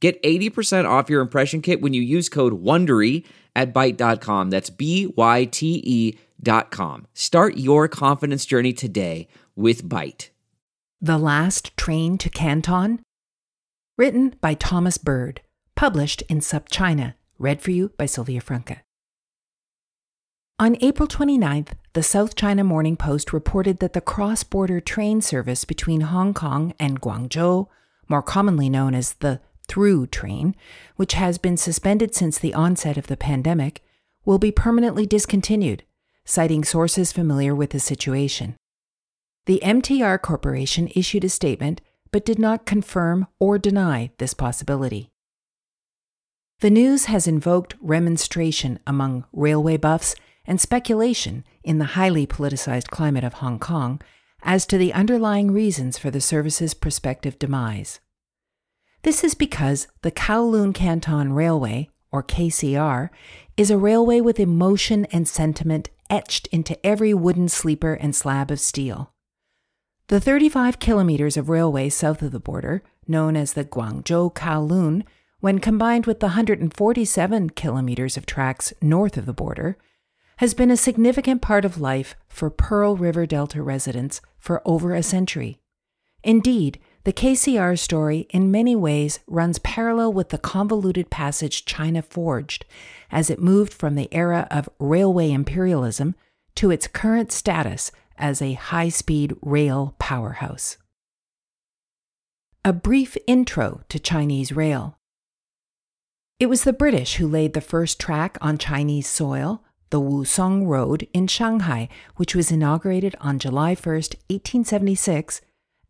Get 80% off your impression kit when you use code WONDERY at Byte.com. That's B-Y-T-E dot com. Start your confidence journey today with Byte. The Last Train to Canton? Written by Thomas Bird. Published in SupChina. Read for you by Sylvia Franca. On April 29th, the South China Morning Post reported that the cross border train service between Hong Kong and Guangzhou, more commonly known as the through train, which has been suspended since the onset of the pandemic, will be permanently discontinued, citing sources familiar with the situation. The MTR Corporation issued a statement but did not confirm or deny this possibility. The news has invoked remonstration among railway buffs and speculation in the highly politicized climate of Hong Kong as to the underlying reasons for the service's prospective demise. This is because the Kowloon Canton Railway, or KCR, is a railway with emotion and sentiment etched into every wooden sleeper and slab of steel. The 35 kilometers of railway south of the border, known as the Guangzhou Kowloon, when combined with the 147 kilometers of tracks north of the border, has been a significant part of life for Pearl River Delta residents for over a century. Indeed, the KCR story, in many ways, runs parallel with the convoluted passage China forged as it moved from the era of railway imperialism to its current status as a high speed rail powerhouse. A brief intro to Chinese rail. It was the British who laid the first track on Chinese soil, the Wusong Road in Shanghai, which was inaugurated on July 1, 1876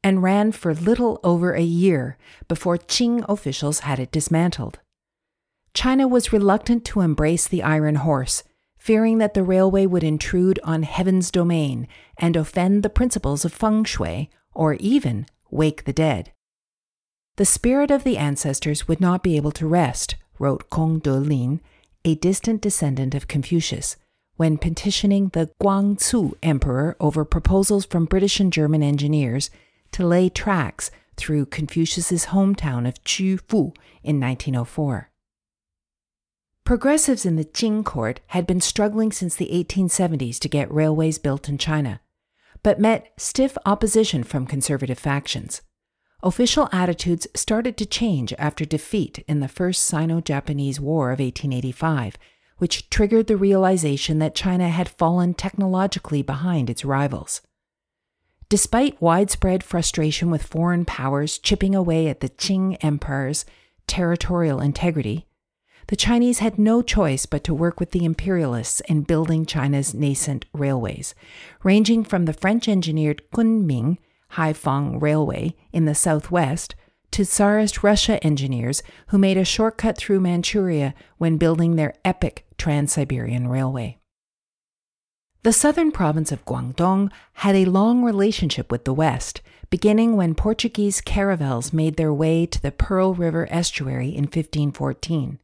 and ran for little over a year before Qing officials had it dismantled. China was reluctant to embrace the Iron Horse, fearing that the railway would intrude on heaven's domain and offend the principles of feng shui, or even wake the dead. The spirit of the ancestors would not be able to rest, wrote Kong De-lin, a distant descendant of Confucius, when petitioning the Guangxu emperor over proposals from British and German engineers to lay tracks through Confucius's hometown of Qufu in 1904. Progressives in the Qing court had been struggling since the 1870s to get railways built in China, but met stiff opposition from conservative factions. Official attitudes started to change after defeat in the First Sino Japanese War of 1885, which triggered the realization that China had fallen technologically behind its rivals. Despite widespread frustration with foreign powers chipping away at the Qing Empire's territorial integrity, the Chinese had no choice but to work with the imperialists in building China's nascent railways, ranging from the French engineered Kunming Haiphong Railway in the southwest to Tsarist Russia engineers who made a shortcut through Manchuria when building their epic Trans Siberian Railway. The southern province of Guangdong had a long relationship with the West, beginning when Portuguese caravels made their way to the Pearl River estuary in 1514.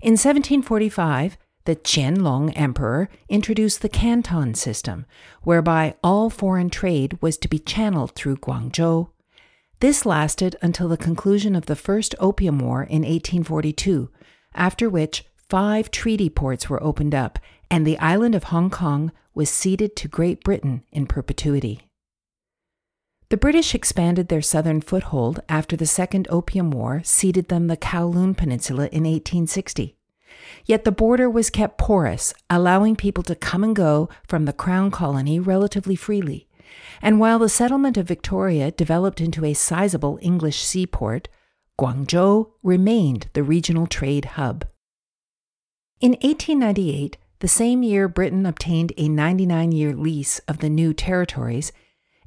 In 1745, the Qianlong Emperor introduced the Canton system, whereby all foreign trade was to be channeled through Guangzhou. This lasted until the conclusion of the First Opium War in 1842, after which five treaty ports were opened up and the island of Hong Kong was ceded to Great Britain in perpetuity. The British expanded their southern foothold after the Second Opium War ceded them the Kowloon Peninsula in 1860. Yet the border was kept porous, allowing people to come and go from the Crown Colony relatively freely. And while the settlement of Victoria developed into a sizable English seaport, Guangzhou remained the regional trade hub. In 1898, the same year Britain obtained a 99 year lease of the new territories,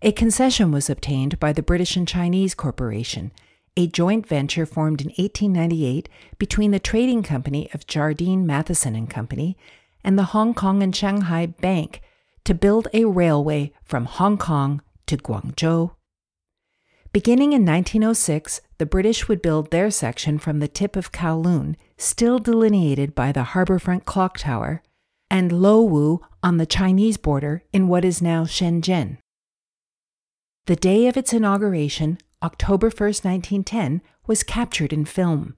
a concession was obtained by the British and Chinese Corporation, a joint venture formed in 1898 between the trading company of Jardine Matheson and Company and the Hong Kong and Shanghai Bank to build a railway from Hong Kong to Guangzhou. Beginning in 1906, the British would build their section from the tip of Kowloon, still delineated by the harborfront clock tower, and Lowu on the Chinese border in what is now Shenzhen. The day of its inauguration, October 1, 1910, was captured in film.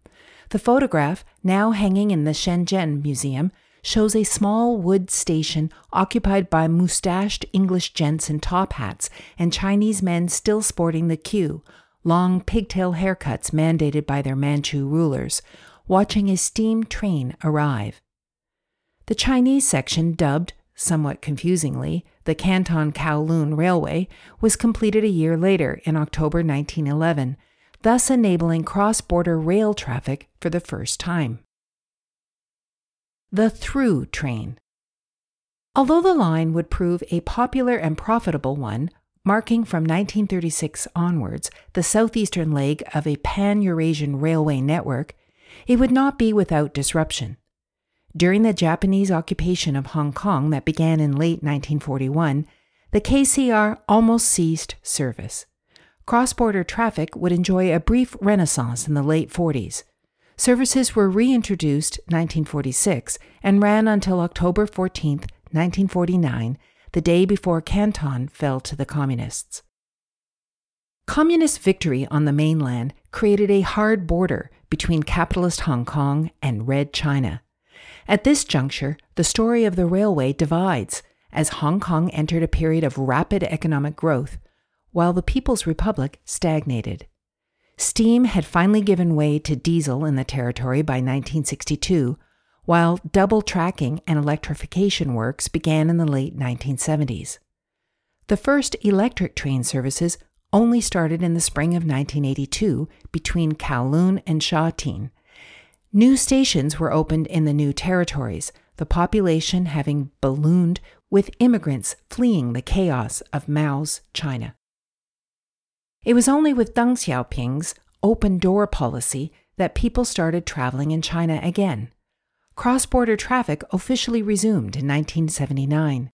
The photograph, now hanging in the Shenzhen Museum, shows a small wood station occupied by mustached English gents in top hats and Chinese men still sporting the queue, long pigtail haircuts mandated by their Manchu rulers, watching a steam train arrive. The Chinese section, dubbed, somewhat confusingly, the Canton Kowloon Railway, was completed a year later in October 1911, thus enabling cross border rail traffic for the first time the through train. Although the line would prove a popular and profitable one, marking from 1936 onwards the southeastern leg of a pan Eurasian railway network, it would not be without disruption. During the Japanese occupation of Hong Kong that began in late 1941, the KCR almost ceased service. Cross border traffic would enjoy a brief renaissance in the late 40s. Services were reintroduced 1946 and ran until October 14, 1949, the day before Canton fell to the Communists. Communist victory on the mainland created a hard border between capitalist Hong Kong and Red China. At this juncture, the story of the railway divides as Hong Kong entered a period of rapid economic growth, while the People's Republic stagnated. Steam had finally given way to diesel in the territory by 1962, while double tracking and electrification works began in the late 1970s. The first electric train services only started in the spring of 1982 between Kowloon and Sha Tin. New stations were opened in the new territories, the population having ballooned with immigrants fleeing the chaos of Mao's China. It was only with Deng Xiaoping's open door policy that people started traveling in China again. Cross border traffic officially resumed in 1979.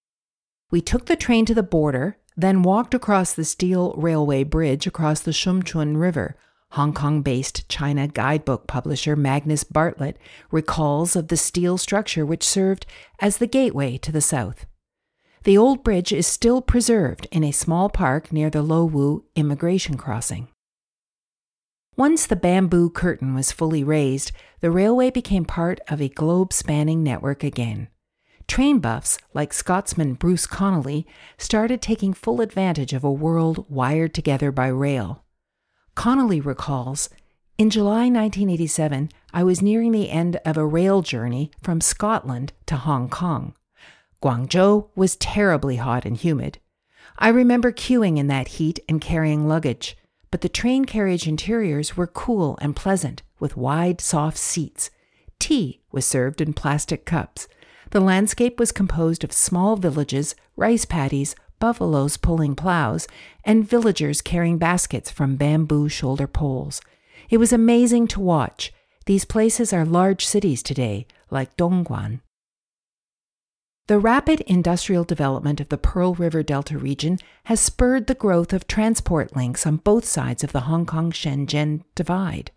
We took the train to the border, then walked across the steel railway bridge across the Shumchun River. Hong Kong based China guidebook publisher Magnus Bartlett recalls of the steel structure which served as the gateway to the south. The old bridge is still preserved in a small park near the Lo Wu immigration crossing. Once the bamboo curtain was fully raised, the railway became part of a globe spanning network again. Train buffs, like Scotsman Bruce Connolly, started taking full advantage of a world wired together by rail. Connolly recalls In July 1987, I was nearing the end of a rail journey from Scotland to Hong Kong. Guangzhou was terribly hot and humid. I remember queuing in that heat and carrying luggage, but the train carriage interiors were cool and pleasant with wide, soft seats. Tea was served in plastic cups. The landscape was composed of small villages, rice paddies, buffaloes pulling plows, and villagers carrying baskets from bamboo shoulder poles. It was amazing to watch. These places are large cities today, like Dongguan. The rapid industrial development of the Pearl River Delta region has spurred the growth of transport links on both sides of the Hong Kong Shenzhen divide,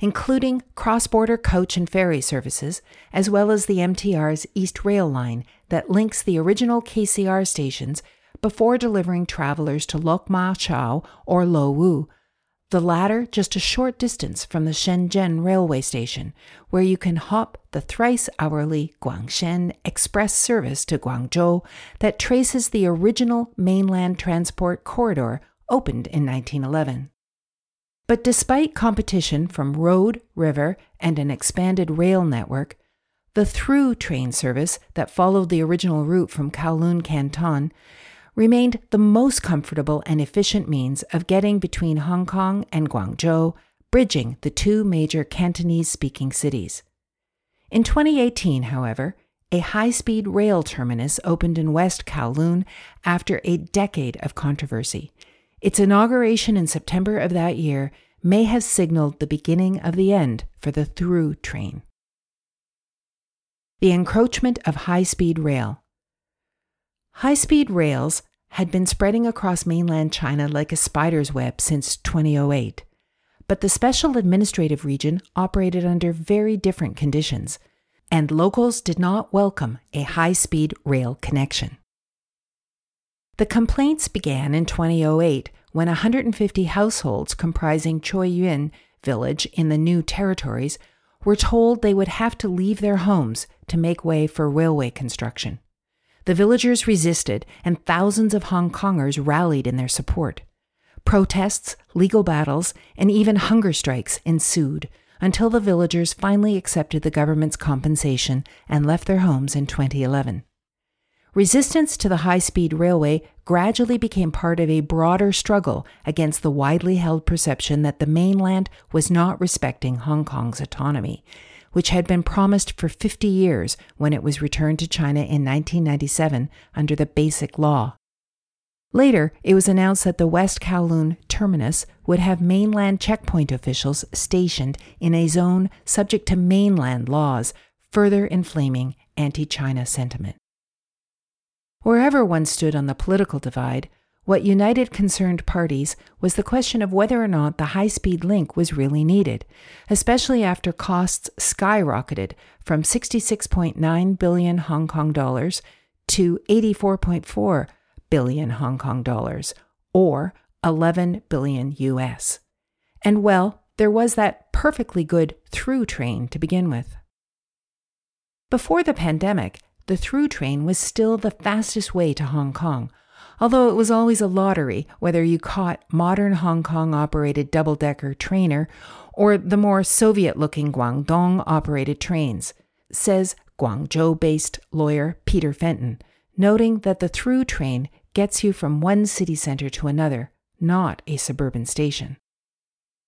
including cross border coach and ferry services, as well as the MTR's East Rail Line that links the original KCR stations before delivering travelers to Lok Ma Chau or Lo Wu, the latter just a short distance from the Shenzhen railway station, where you can hop the thrice hourly Guangshen Express service to Guangzhou that traces the original mainland transport corridor opened in 1911. But despite competition from road, river, and an expanded rail network, the through train service that followed the original route from Kowloon Canton remained the most comfortable and efficient means of getting between Hong Kong and Guangzhou, bridging the two major Cantonese speaking cities. In 2018, however, a high speed rail terminus opened in West Kowloon after a decade of controversy. Its inauguration in September of that year may have signaled the beginning of the end for the through train. The encroachment of high speed rail. High speed rails had been spreading across mainland China like a spider's web since 2008. But the special administrative region operated under very different conditions, and locals did not welcome a high speed rail connection. The complaints began in 2008 when 150 households comprising Choi Yuen village in the new territories were told they would have to leave their homes to make way for railway construction. The villagers resisted, and thousands of Hong Kongers rallied in their support. Protests, legal battles, and even hunger strikes ensued until the villagers finally accepted the government's compensation and left their homes in 2011. Resistance to the high speed railway gradually became part of a broader struggle against the widely held perception that the mainland was not respecting Hong Kong's autonomy, which had been promised for 50 years when it was returned to China in 1997 under the Basic Law. Later, it was announced that the West Kowloon terminus would have mainland checkpoint officials stationed in a zone subject to mainland laws, further inflaming anti China sentiment. Wherever one stood on the political divide, what united concerned parties was the question of whether or not the high speed link was really needed, especially after costs skyrocketed from 66.9 billion Hong Kong dollars to 84.4 billion Hong Kong dollars, or 11 billion US. And well, there was that perfectly good through train to begin with. Before the pandemic, the through train was still the fastest way to Hong Kong, although it was always a lottery whether you caught modern Hong Kong operated double decker trainer or the more Soviet looking Guangdong operated trains, says Guangzhou based lawyer Peter Fenton, noting that the through train gets you from one city center to another, not a suburban station.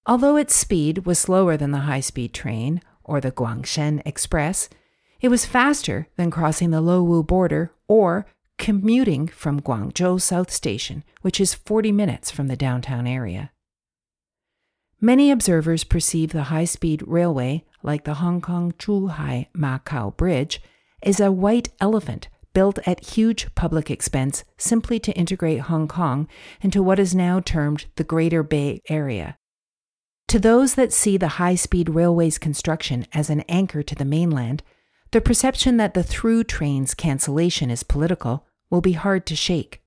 Although its speed was slower than the high speed train or the Guangshen Express, it was faster than crossing the Lowu border or commuting from Guangzhou South Station, which is 40 minutes from the downtown area. Many observers perceive the high speed railway, like the Hong Kong Zhuhai Macau Bridge, as a white elephant built at huge public expense simply to integrate Hong Kong into what is now termed the Greater Bay Area. To those that see the high speed railway's construction as an anchor to the mainland, the perception that the through train's cancellation is political will be hard to shake.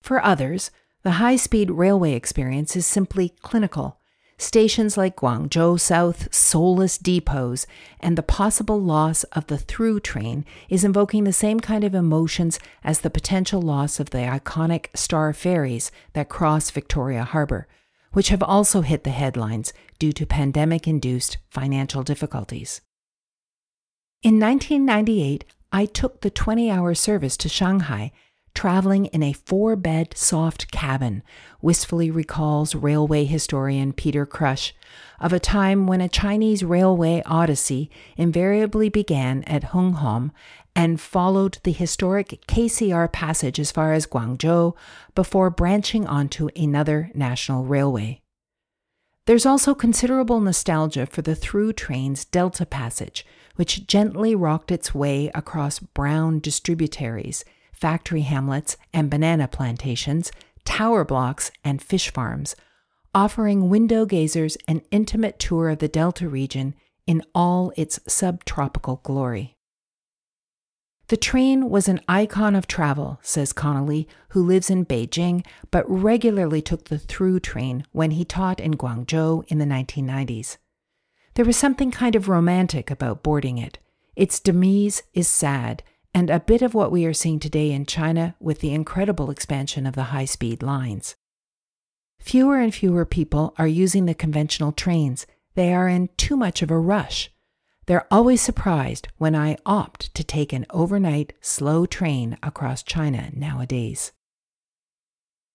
For others, the high speed railway experience is simply clinical. Stations like Guangzhou South soulless depots and the possible loss of the through train is invoking the same kind of emotions as the potential loss of the iconic star ferries that cross Victoria Harbour, which have also hit the headlines due to pandemic induced financial difficulties. In 1998, I took the 20 hour service to Shanghai, traveling in a four bed soft cabin, wistfully recalls railway historian Peter Crush, of a time when a Chinese railway odyssey invariably began at Hung Hom and followed the historic KCR passage as far as Guangzhou before branching onto another national railway. There's also considerable nostalgia for the through train's Delta Passage, which gently rocked its way across brown distributaries, factory hamlets, and banana plantations, tower blocks, and fish farms, offering window gazers an intimate tour of the Delta region in all its subtropical glory. The train was an icon of travel, says Connolly, who lives in Beijing but regularly took the through train when he taught in Guangzhou in the 1990s. There was something kind of romantic about boarding it. Its demise is sad, and a bit of what we are seeing today in China with the incredible expansion of the high speed lines. Fewer and fewer people are using the conventional trains. They are in too much of a rush. They're always surprised when I opt to take an overnight slow train across China nowadays.